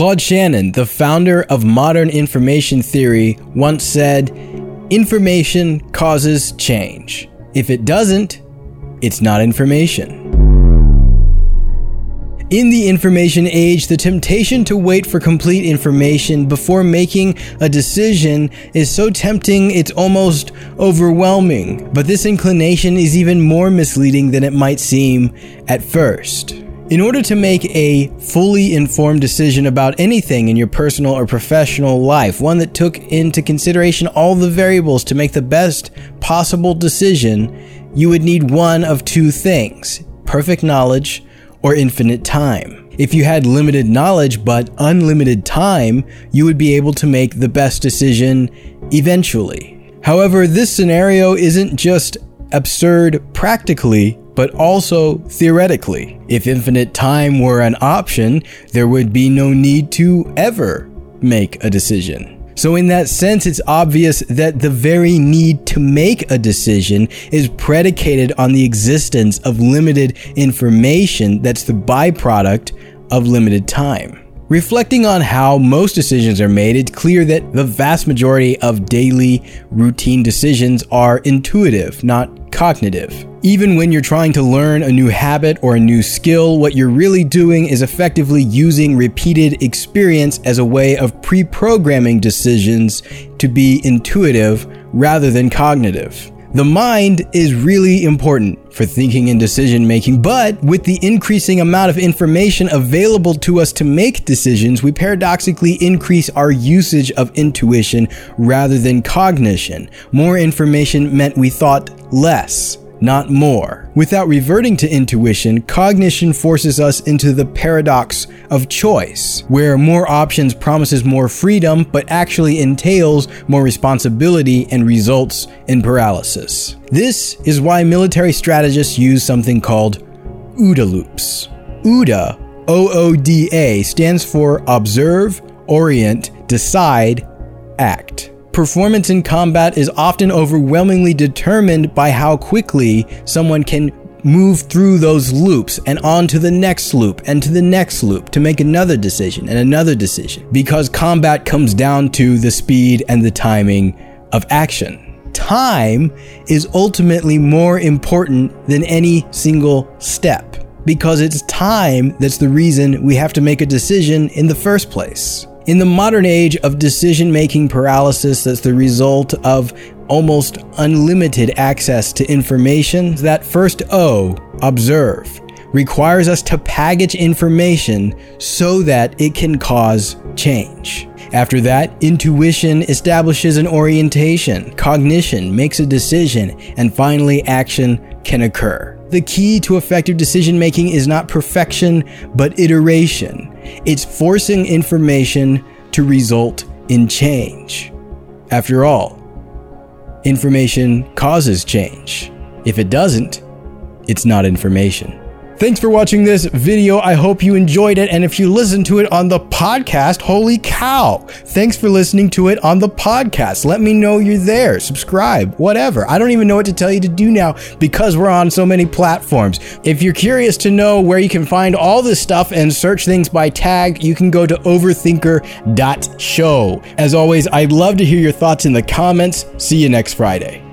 Claude Shannon, the founder of modern information theory, once said, Information causes change. If it doesn't, it's not information. In the information age, the temptation to wait for complete information before making a decision is so tempting it's almost overwhelming. But this inclination is even more misleading than it might seem at first. In order to make a fully informed decision about anything in your personal or professional life, one that took into consideration all the variables to make the best possible decision, you would need one of two things perfect knowledge or infinite time. If you had limited knowledge but unlimited time, you would be able to make the best decision eventually. However, this scenario isn't just absurd practically, but also theoretically. If infinite time were an option, there would be no need to ever make a decision. So, in that sense, it's obvious that the very need to make a decision is predicated on the existence of limited information that's the byproduct of limited time. Reflecting on how most decisions are made, it's clear that the vast majority of daily routine decisions are intuitive, not cognitive. Even when you're trying to learn a new habit or a new skill, what you're really doing is effectively using repeated experience as a way of pre programming decisions to be intuitive rather than cognitive. The mind is really important for thinking and decision making, but with the increasing amount of information available to us to make decisions, we paradoxically increase our usage of intuition rather than cognition. More information meant we thought less not more. Without reverting to intuition, cognition forces us into the paradox of choice, where more options promises more freedom but actually entails more responsibility and results in paralysis. This is why military strategists use something called OODA loops. OODA, O O D A, stands for Observe, Orient, Decide, Act. Performance in combat is often overwhelmingly determined by how quickly someone can move through those loops and on to the next loop and to the next loop to make another decision and another decision because combat comes down to the speed and the timing of action. Time is ultimately more important than any single step because it's time that's the reason we have to make a decision in the first place. In the modern age of decision making paralysis that's the result of almost unlimited access to information, that first O, observe, requires us to package information so that it can cause change. After that, intuition establishes an orientation, cognition makes a decision, and finally, action can occur. The key to effective decision making is not perfection, but iteration. It's forcing information to result in change. After all, information causes change. If it doesn't, it's not information. Thanks for watching this video. I hope you enjoyed it. And if you listen to it on the podcast, holy cow. Thanks for listening to it on the podcast. Let me know you're there. Subscribe, whatever. I don't even know what to tell you to do now because we're on so many platforms. If you're curious to know where you can find all this stuff and search things by tag, you can go to overthinker.show. As always, I'd love to hear your thoughts in the comments. See you next Friday.